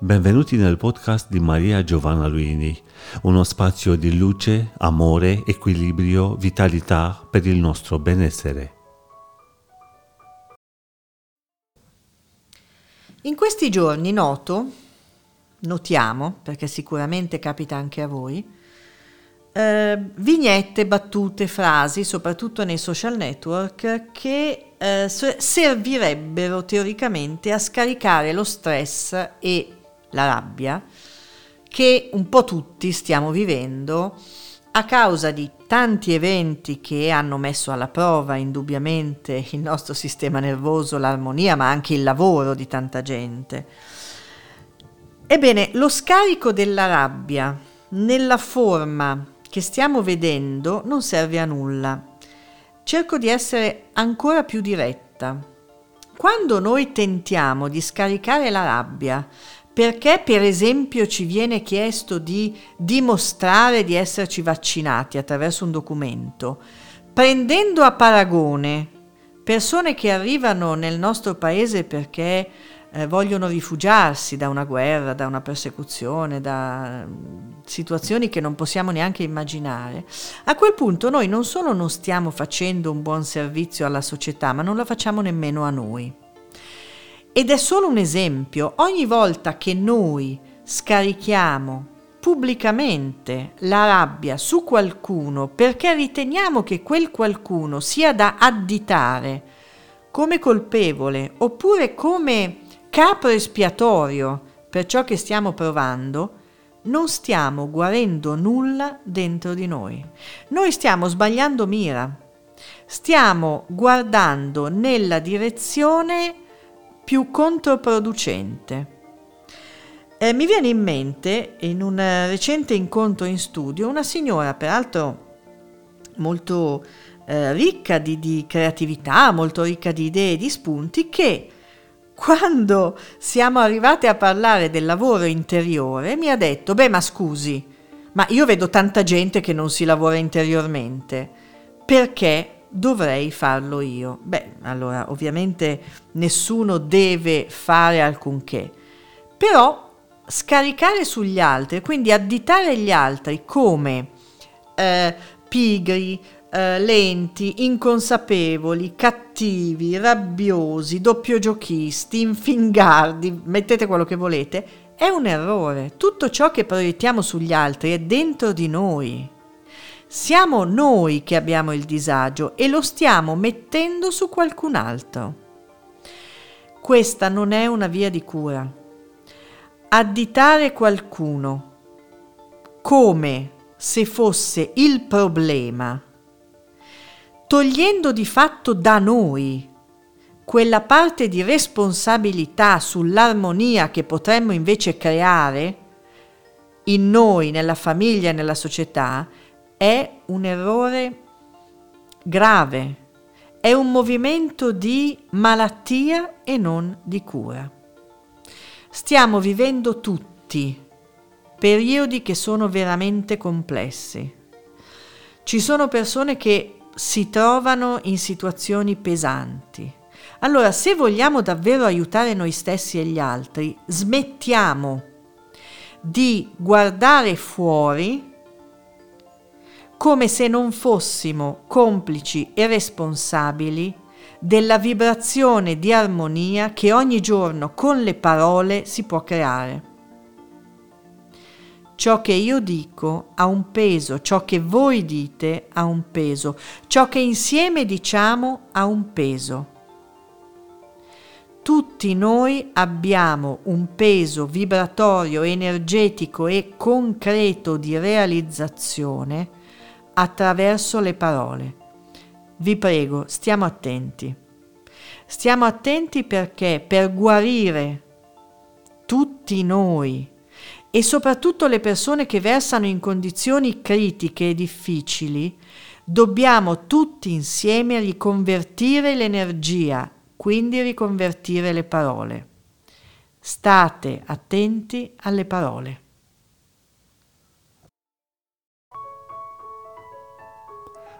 Benvenuti nel podcast di Maria Giovanna Luini, uno spazio di luce, amore, equilibrio, vitalità per il nostro benessere. In questi giorni noto, notiamo, perché sicuramente capita anche a voi, eh, vignette, battute, frasi, soprattutto nei social network, che eh, servirebbero teoricamente a scaricare lo stress e la rabbia che un po' tutti stiamo vivendo a causa di tanti eventi che hanno messo alla prova indubbiamente il nostro sistema nervoso, l'armonia, ma anche il lavoro di tanta gente. Ebbene, lo scarico della rabbia nella forma che stiamo vedendo non serve a nulla. Cerco di essere ancora più diretta. Quando noi tentiamo di scaricare la rabbia perché per esempio ci viene chiesto di dimostrare di esserci vaccinati attraverso un documento, prendendo a paragone persone che arrivano nel nostro paese perché eh, vogliono rifugiarsi da una guerra, da una persecuzione, da mm, situazioni che non possiamo neanche immaginare, a quel punto noi non solo non stiamo facendo un buon servizio alla società, ma non la facciamo nemmeno a noi. Ed è solo un esempio, ogni volta che noi scarichiamo pubblicamente la rabbia su qualcuno perché riteniamo che quel qualcuno sia da additare come colpevole oppure come capro espiatorio per ciò che stiamo provando, non stiamo guarendo nulla dentro di noi. Noi stiamo sbagliando mira, stiamo guardando nella direzione più controproducente. Eh, mi viene in mente, in un recente incontro in studio, una signora, peraltro molto eh, ricca di, di creatività, molto ricca di idee, di spunti, che quando siamo arrivati a parlare del lavoro interiore, mi ha detto, beh ma scusi, ma io vedo tanta gente che non si lavora interiormente, perché dovrei farlo io? Beh, allora ovviamente nessuno deve fare alcunché, però scaricare sugli altri, quindi additare gli altri come eh, pigri, eh, lenti, inconsapevoli, cattivi, rabbiosi, doppiogiochisti, infingardi, mettete quello che volete, è un errore. Tutto ciò che proiettiamo sugli altri è dentro di noi. Siamo noi che abbiamo il disagio e lo stiamo mettendo su qualcun altro. Questa non è una via di cura. Additare qualcuno come se fosse il problema togliendo di fatto da noi quella parte di responsabilità sull'armonia che potremmo invece creare in noi, nella famiglia e nella società, è un errore grave, è un movimento di malattia e non di cura. Stiamo vivendo tutti periodi che sono veramente complessi. Ci sono persone che si trovano in situazioni pesanti. Allora, se vogliamo davvero aiutare noi stessi e gli altri, smettiamo di guardare fuori come se non fossimo complici e responsabili della vibrazione di armonia che ogni giorno con le parole si può creare. Ciò che io dico ha un peso, ciò che voi dite ha un peso, ciò che insieme diciamo ha un peso. Tutti noi abbiamo un peso vibratorio, energetico e concreto di realizzazione attraverso le parole. Vi prego, stiamo attenti. Stiamo attenti perché per guarire tutti noi, e soprattutto le persone che versano in condizioni critiche e difficili, dobbiamo tutti insieme riconvertire l'energia, quindi riconvertire le parole. State attenti alle parole.